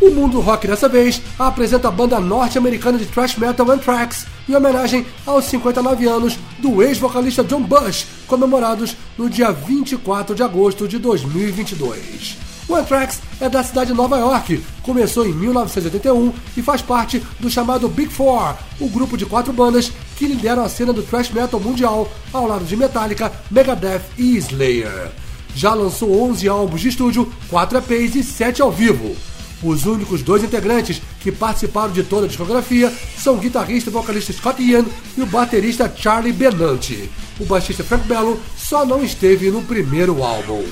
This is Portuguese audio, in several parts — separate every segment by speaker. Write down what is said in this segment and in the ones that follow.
Speaker 1: O Mundo Rock dessa vez apresenta a banda norte-americana de thrash metal Anthrax em homenagem aos 59 anos do ex-vocalista John Bush, comemorados no dia 24 de agosto de 2022. O Anthrax é da cidade de Nova York, começou em 1981 e faz parte do chamado Big Four, o grupo de quatro bandas que lideram a cena do thrash metal mundial ao lado de Metallica, Megadeth e Slayer. Já lançou 11 álbuns de estúdio, 4 EPs e 7 ao vivo. Os únicos dois integrantes que participaram de toda a discografia são o guitarrista e vocalista Scott Ian e o baterista Charlie Benanti. O baixista Frank Bello só não esteve no primeiro álbum.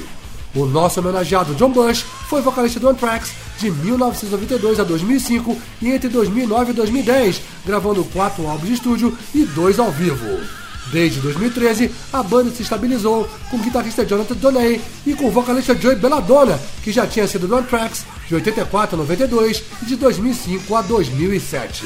Speaker 1: O nosso homenageado John Bush foi vocalista do Anthrax de 1992 a 2005 e entre 2009 e 2010, gravando quatro álbuns de estúdio e dois ao vivo. Desde 2013, a banda se estabilizou com o guitarrista Jonathan Donay e com o vocalista Joey Belladonna, que já tinha sido do Anthrax de 84 a 92 e de 2005 a 2007.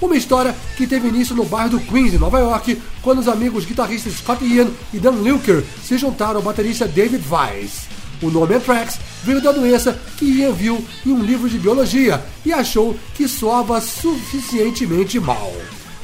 Speaker 1: Uma história que teve início no bairro do Queens, em Nova York, quando os amigos guitarristas Scott Ian e Dan Lilker se juntaram ao baterista David Weiss. O nome Anthrax veio da doença que Ian viu em um livro de biologia e achou que soava suficientemente mal.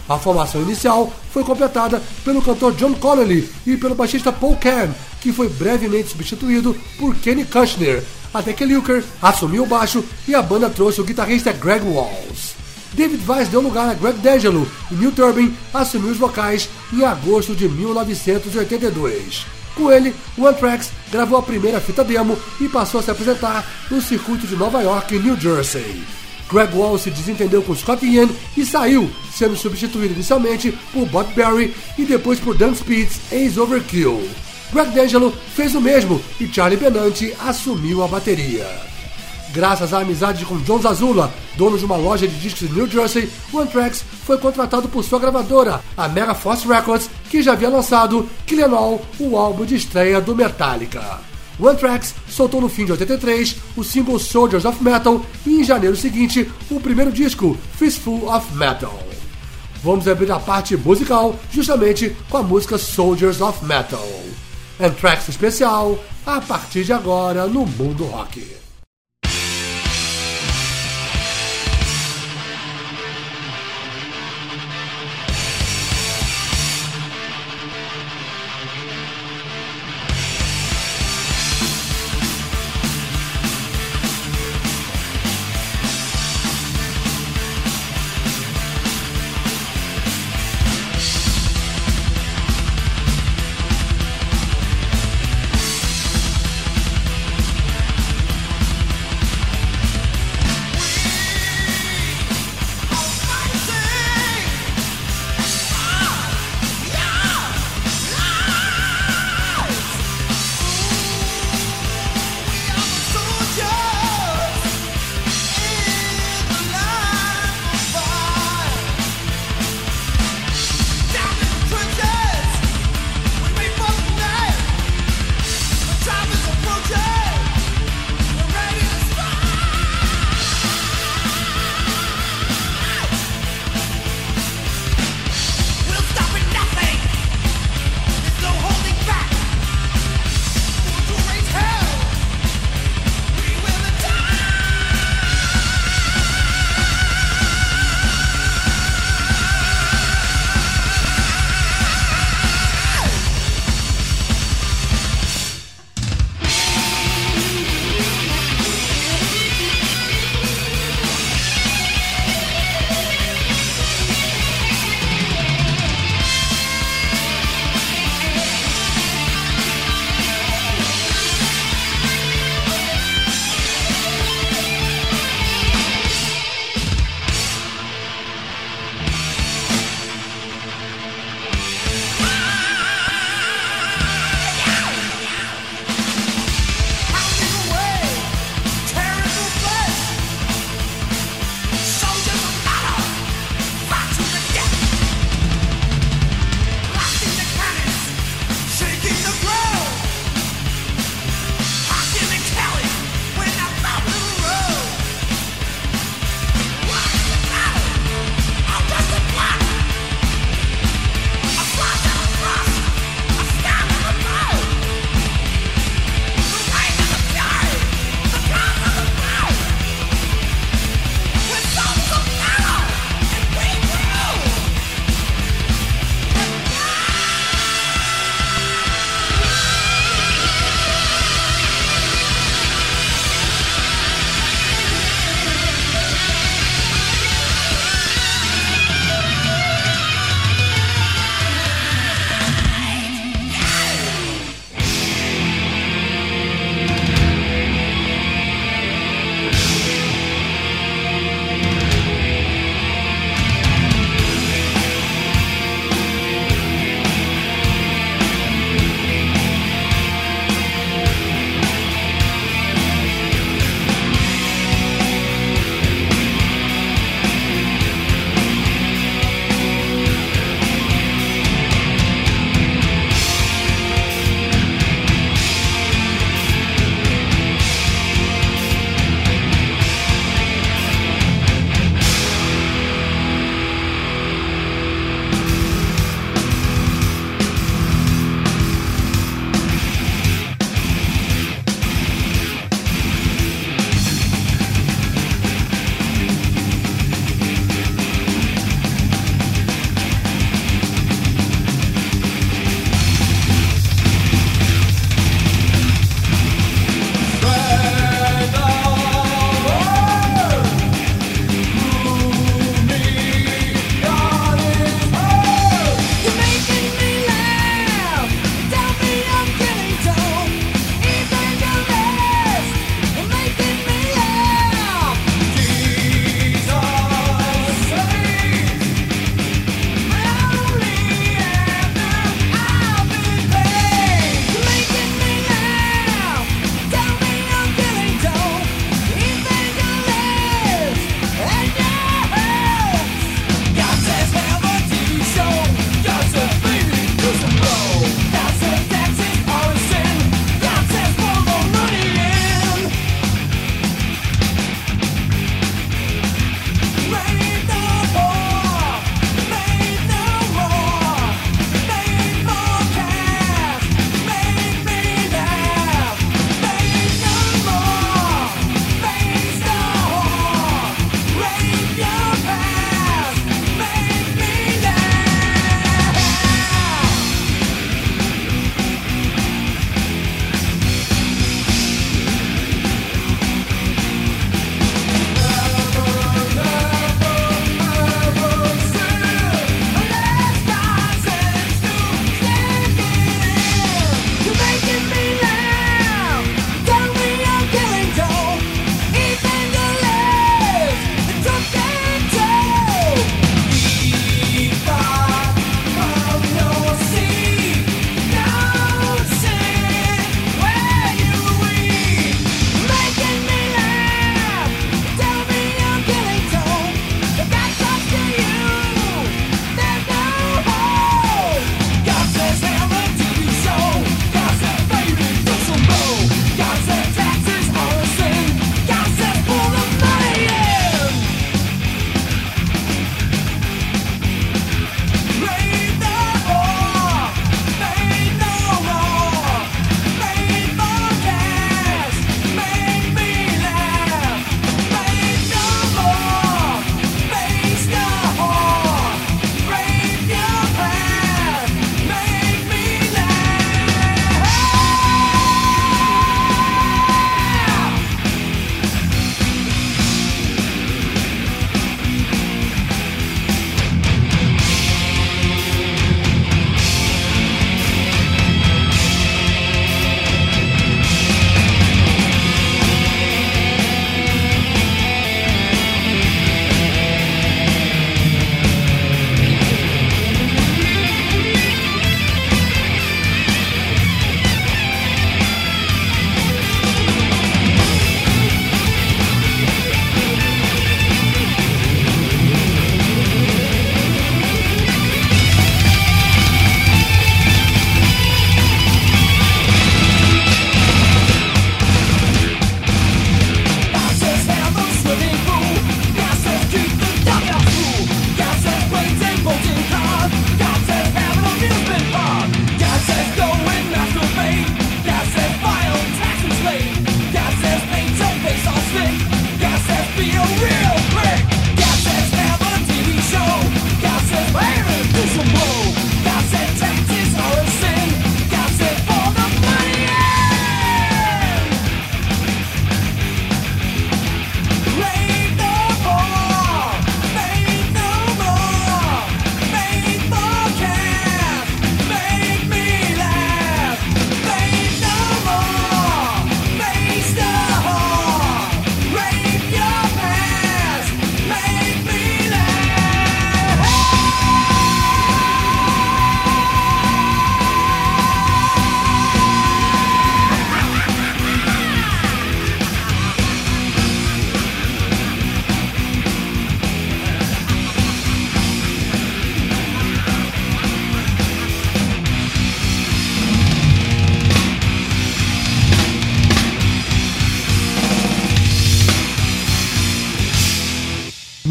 Speaker 1: A formação inicial foi completada pelo cantor John Connolly e pelo baixista Paul Can, que foi brevemente substituído por Kenny Kushner, até que Lilker assumiu o baixo e a banda trouxe o guitarrista Greg Walls. David Weiss deu lugar a Greg D'Angelo e Neil Turbin assumiu os vocais em agosto de 1982. Com ele, o Anthrax gravou a primeira fita demo e passou a se apresentar no circuito de Nova York e New Jersey. Greg Wall se desentendeu com Scott Ian e saiu, sendo substituído inicialmente por Bob Berry e depois por Dan Spitz ex-Overkill. Greg D'Angelo fez o mesmo e Charlie Benanti assumiu a bateria. Graças à amizade com John Zazula, dono de uma loja de discos em New Jersey, o Anthrax foi contratado por sua gravadora, a Mega Force Records, que já havia lançado Kill All, o álbum de estreia do Metallica. O Anthrax soltou no fim de 83 o single Soldiers of Metal e em janeiro seguinte o primeiro disco, Fistful of Metal. Vamos abrir a parte musical justamente com a música Soldiers of Metal. Anthrax especial, a partir de agora no Mundo Rock.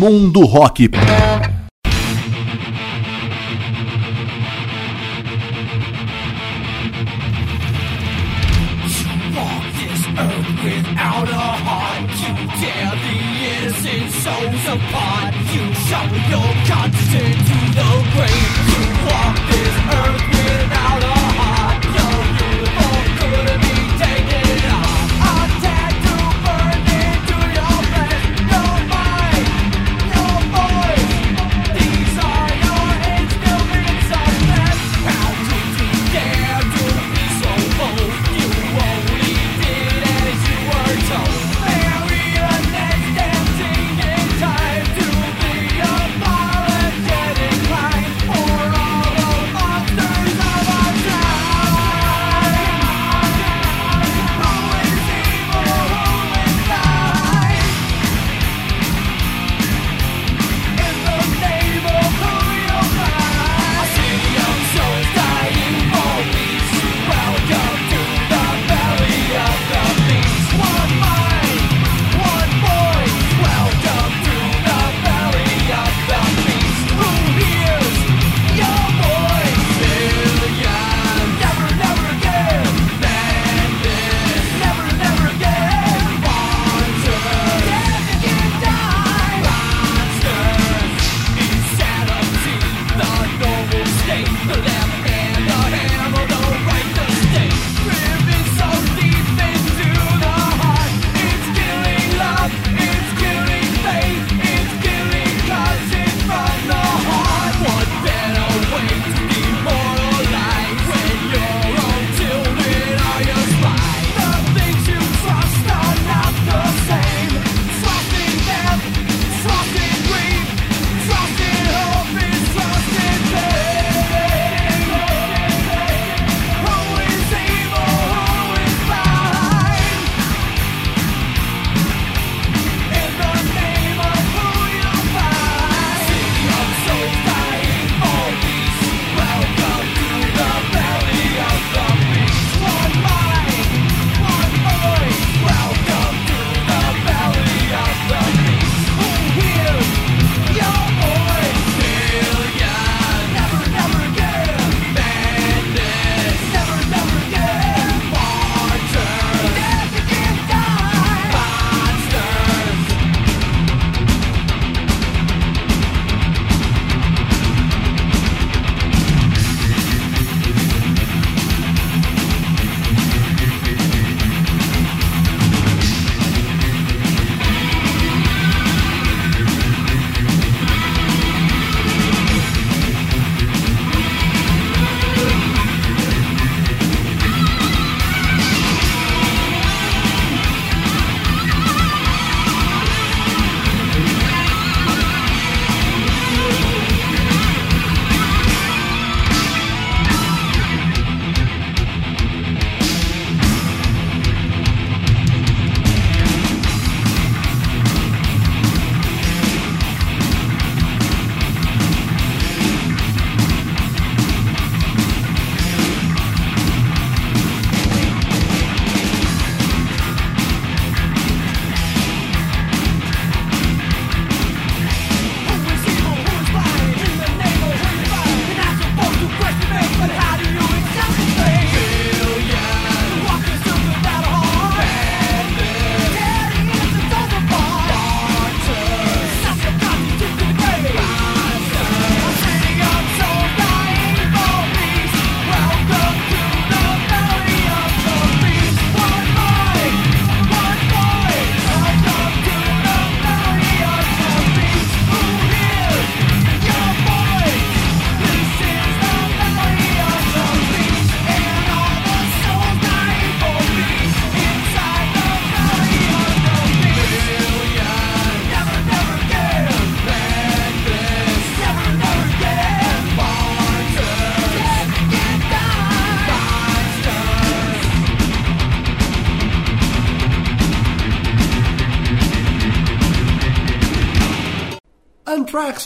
Speaker 2: boom rock.
Speaker 3: Upon you, shovel your conscience to the grave. You walk this earth.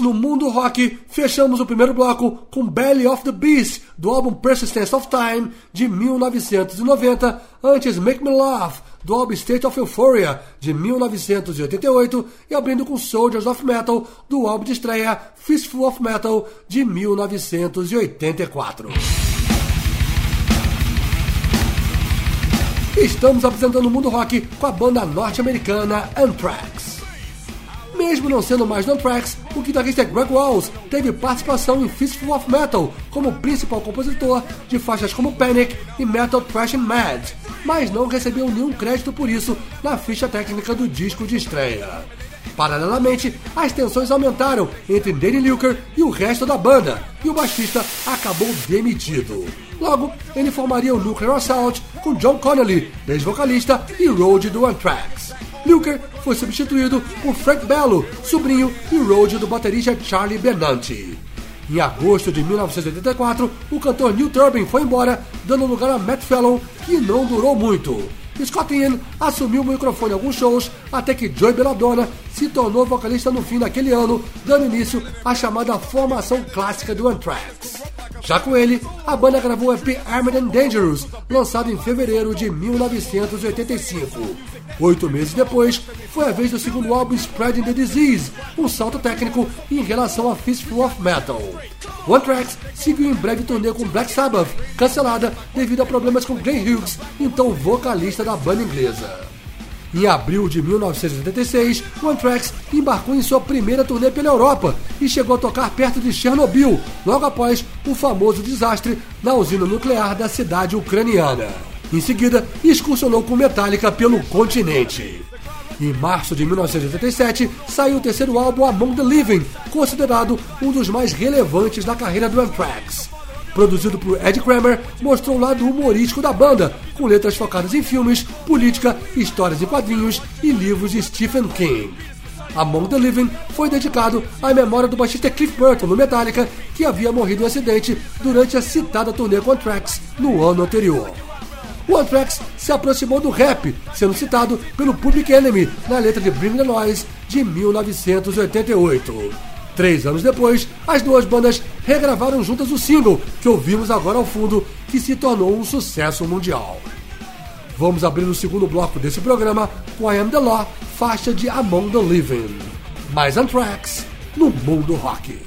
Speaker 1: no mundo rock, fechamos o primeiro bloco com Belly of the Beast, do álbum Persistence of Time, de 1990, antes Make Me Laugh, do álbum State of Euphoria, de 1988, e abrindo com Soldiers of Metal, do álbum de estreia Fistful of Metal, de 1984. Estamos apresentando o mundo rock com a banda norte-americana Anthrax. Mesmo não sendo mais do Anthrax, o guitarrista Greg Walls teve participação em Fistful of Metal como principal compositor de faixas como Panic e Metal Trash and Mad, mas não recebeu nenhum crédito por isso na ficha técnica do disco de estreia. Paralelamente, as tensões aumentaram entre Danny Lilker e o resto da banda, e o baixista acabou demitido. Logo, ele formaria o Nuclear Assault com John Connolly, ex-vocalista e road do Anthrax. Lilker foi substituído por Frank Bello, sobrinho e road do baterista Charlie Benanti. Em agosto de 1984, o cantor Neil Turbin foi embora, dando lugar a Matt Fallon, que não durou muito. Scott Ian assumiu o microfone em alguns shows até que Joey Belladonna se tornou vocalista no fim daquele ano, dando início à chamada formação clássica do Anthrax. Já com ele, a banda gravou o EP Armed and Dangerous, lançado em fevereiro de 1985. Oito meses depois, foi a vez do segundo álbum Spreading the Disease, um salto técnico em relação a Fistful of Metal. O Anthrax seguiu em breve turnê com Black Sabbath, cancelada devido a problemas com Glenn Hughes, então vocalista da banda inglesa. Em abril de 1986, o Anthrax embarcou em sua primeira turnê pela Europa e chegou a tocar perto de Chernobyl, logo após o famoso desastre na usina nuclear da cidade ucraniana. Em seguida, excursionou com Metallica pelo continente. Em março de 1987, saiu o terceiro álbum Among the Living, considerado um dos mais relevantes da carreira do Anthrax. Produzido por Ed Kramer, mostrou o lado humorístico da banda, com letras focadas em filmes, política, histórias em quadrinhos e livros de Stephen King. Among the Living foi dedicado à memória do baixista Cliff Burton no Metallica, que havia morrido em acidente durante a citada turnê com Anthrax no ano anterior. O Anthrax se aproximou do rap, sendo citado pelo Public Enemy na letra de Bring the Noise de 1988. Três anos depois, as duas bandas regravaram juntas o single, que ouvimos agora ao fundo, que se tornou um sucesso mundial. Vamos abrir o segundo bloco desse programa com I Am The Law, faixa de Among the Living. Mais Anthrax no mundo rock.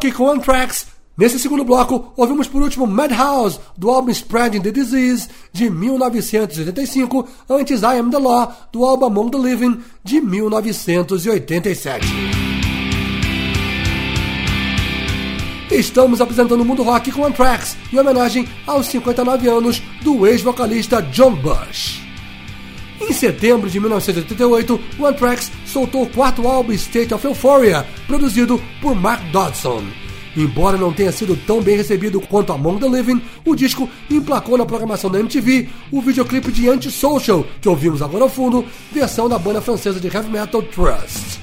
Speaker 1: rock com Anthrax. Nesse segundo bloco, ouvimos por último Madhouse, do álbum Spreading the Disease, de 1985, antes I Am the Law, do álbum Among the Living, de 1987. Estamos apresentando o Mundo Rock com Anthrax, em homenagem aos 59 anos do ex-vocalista John Bush. Em setembro de 1988, One Trax soltou o quarto álbum State of Euphoria, produzido por Mark Dodson. Embora não tenha sido tão bem recebido quanto Among the Living, o disco emplacou na programação da MTV o videoclipe de Antisocial, que ouvimos agora ao fundo, versão da banda francesa de heavy metal Trust.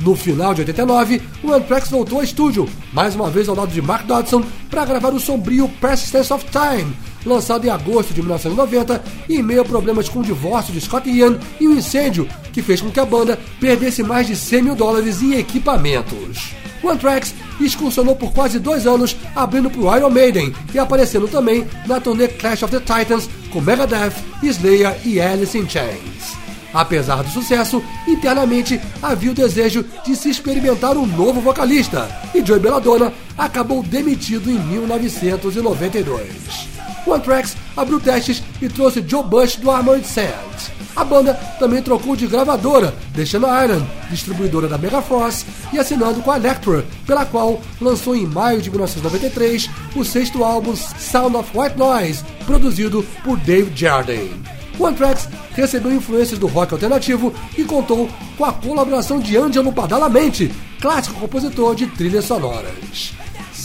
Speaker 1: No final de 89, o Anthrax voltou ao estúdio, mais uma vez ao lado de Mark Dodson, para gravar o sombrio Persistence of Time, lançado em agosto de 1990, em meio a problemas com o divórcio de Scott Ian e um incêndio que fez com que a banda perdesse mais de 100 mil dólares em equipamentos. O Anthrax excursionou por quase dois anos, abrindo para o Iron Maiden e aparecendo também na turnê Clash of the Titans com Megadeth, Slayer e Alice in Chains. Apesar do sucesso, internamente havia o desejo de se experimentar um novo vocalista, e Joey Belladonna acabou demitido em 1992. O Anthrax abriu testes e trouxe Joe Bush do Armored Saint. A banda também trocou de gravadora, deixando a Iron, distribuidora da Megaforce, e assinando com a Elektra, pela qual lançou em maio de 1993 o sexto álbum Sound of White Noise, produzido por Dave Jardine. O Anthrax recebeu influências do rock alternativo e contou com a colaboração de Angelo Badalamenti, clássico compositor de trilhas sonoras.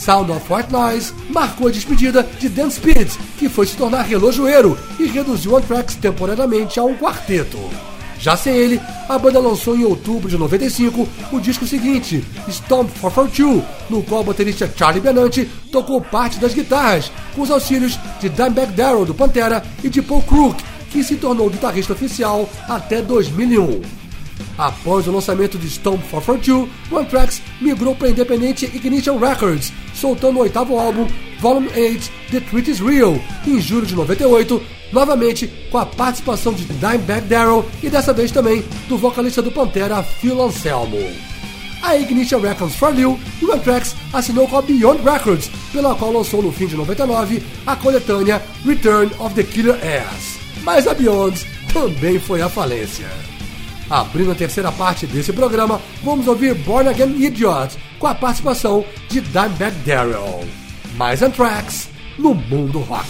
Speaker 1: Sound of White Noise marcou a despedida de Dan Speed, que foi se tornar relojoeiro e reduziu Anthrax temporariamente a um quarteto. Já sem ele, a banda lançou em outubro de 95 o disco seguinte, Stomp for Fortune, no qual o baterista Charlie Benante tocou parte das guitarras, com os auxílios de Dimebag Darrell do Pantera e de Paul Crook, que se tornou guitarrista oficial até 2001. Após o lançamento de Stomp for Fortune, o Anthrax migrou para a independente Ignition Records, soltando o oitavo álbum, Volume 8, The Truth is Real, em julho de 98, novamente com a participação de Dimebag Darrell e dessa vez também do vocalista do Pantera, Phil Anselmo. A Ignition Records faliu e o Anthrax assinou com a Beyond Records, pela qual lançou no fim de 99 a coletânea Return of the Killer Ass. Mas a Beyond também foi à falência. Abrindo a terceira parte desse programa, vamos ouvir Born Again Idiot com a participação de Dimebag Darrell. Mais Anthrax no mundo rock.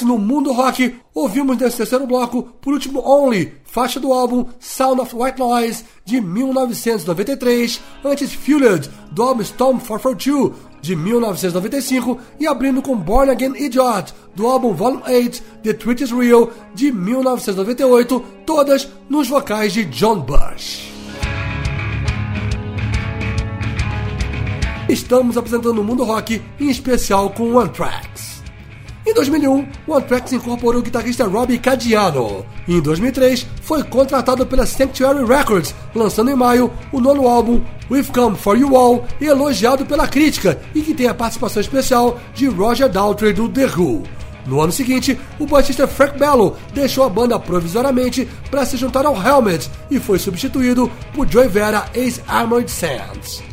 Speaker 1: No mundo rock, ouvimos nesse terceiro bloco, por último Only, faixa do álbum Sound of White Noise de 1993, antes Fueled, do álbum Storm 442 de 1995 e abrindo com Born Again Idiot, do álbum Volume 8, The Truth Is Real, de 1998, todas nos vocais de John Bush. Estamos apresentando o mundo rock, em especial com o Anthrax. Em 2001, o Anthrax incorporou o guitarrista Robbie Cadiano. Em 2003, foi contratado pela Sanctuary Records, lançando em maio o nono álbum We've Come For You All, elogiado pela crítica e que tem a participação especial de Roger Daltrey do The Who. No ano seguinte, o baixista Frank Bello deixou a banda provisoriamente para se juntar ao Helmet e foi substituído por Joey Vera ex-Armored Saints.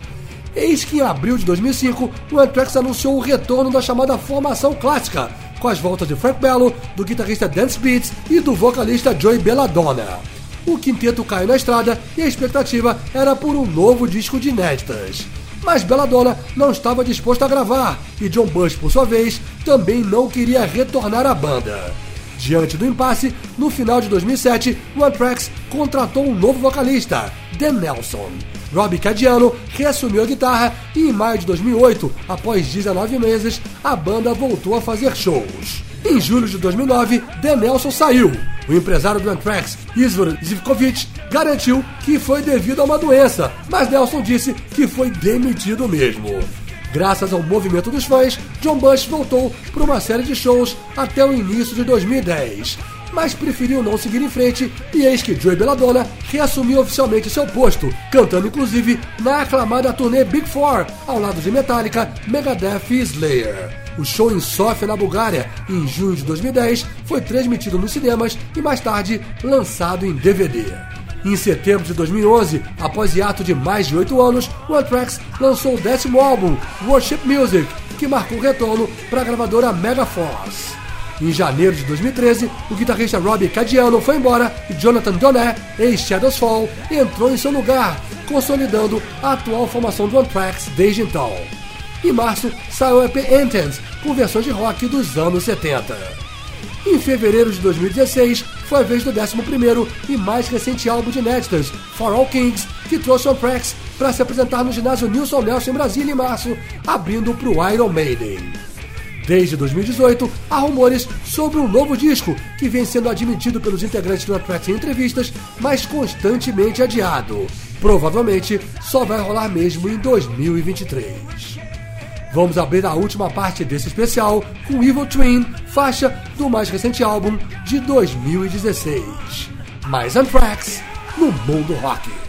Speaker 1: Eis que em abril de 2005, o Anthrax anunciou o retorno da chamada formação clássica, com as voltas de Frank Bello, do guitarrista Dan Spitz e do vocalista Joey Belladonna. O quinteto caiu na estrada e a expectativa era por um novo disco de inéditas. Mas Belladonna não estava disposto a gravar e John Bush, por sua vez, também não queria retornar à banda. Diante do impasse, no final de 2007, o Anthrax contratou um novo vocalista, Dan Nelson. Robbie Cadiano reassumiu a guitarra e em maio de 2008, após 19 meses, a banda voltou a fazer shows. Em julho de 2009, Dan Nelson saiu. O empresário do Anthrax, Izvor Zivkovic, garantiu que foi devido a uma doença, mas Nelson disse que foi demitido mesmo. Graças ao movimento dos fãs, John Bush voltou por uma série de shows até o início de 2010 mas preferiu não seguir em frente e eis que Joey Belladonna reassumiu oficialmente seu posto, cantando inclusive na aclamada turnê Big Four, ao lado de Metallica, Megadeth e Slayer. O show em Sofia, na Bulgária, em junho de 2010, foi transmitido nos cinemas e mais tarde lançado em DVD. Em setembro de 2011, após hiato de mais de oito anos, o Anthrax lançou o décimo álbum, Worship Music, que marcou o retorno para a gravadora Megaforce. Em janeiro de 2013, o guitarrista Robbie Cadiano foi embora e Jonathan Donner, ex-Shadows Fall, entrou em seu lugar, consolidando a atual formação do Anthrax desde então. Em março, saiu o EP Intense, com versões de rock dos anos 70. Em fevereiro de 2016, foi a vez do 11º e mais recente álbum de inéditas, For All Kings, que trouxe o Anthrax para se apresentar no ginásio Nilson Nelson em Brasília em março, abrindo para o Iron Maiden. Desde 2018, há rumores sobre um novo disco que vem sendo admitido pelos integrantes do Anthrax em entrevistas, mas constantemente adiado. Provavelmente só vai rolar mesmo em 2023. Vamos abrir a última parte desse especial com Evil Twin, faixa do mais recente álbum de 2016. Mais Anthrax no mundo rock.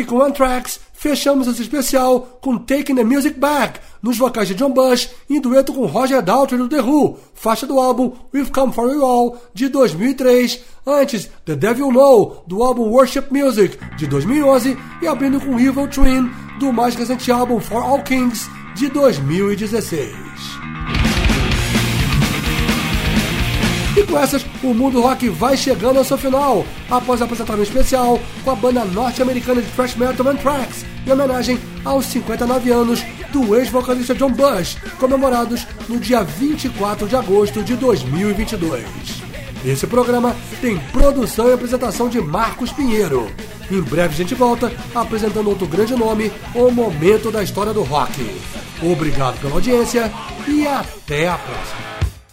Speaker 1: Rock com Anthrax, fechamos esse especial com Taking the Music Back, nos vocais de John Bush, em dueto com Roger Daltrey do The Who, faixa do álbum We've Come For You All, de 2003, antes The Devil Know, do álbum Worship Music, de 2011, e abrindo com Evil Twin, do mais recente álbum For All Kings, de 2016. E com essas, o Mundo Rock vai chegando ao seu final, após apresentar um especial com a banda norte-americana de thrash metal Anthrax, em homenagem aos 59 anos do ex-vocalista John Bush, comemorados no dia 24 de agosto de 2022. Esse programa tem produção e apresentação de Marcos Pinheiro. Em breve a gente volta apresentando outro grande nome, o momento da história do rock. Obrigado pela audiência e até a próxima.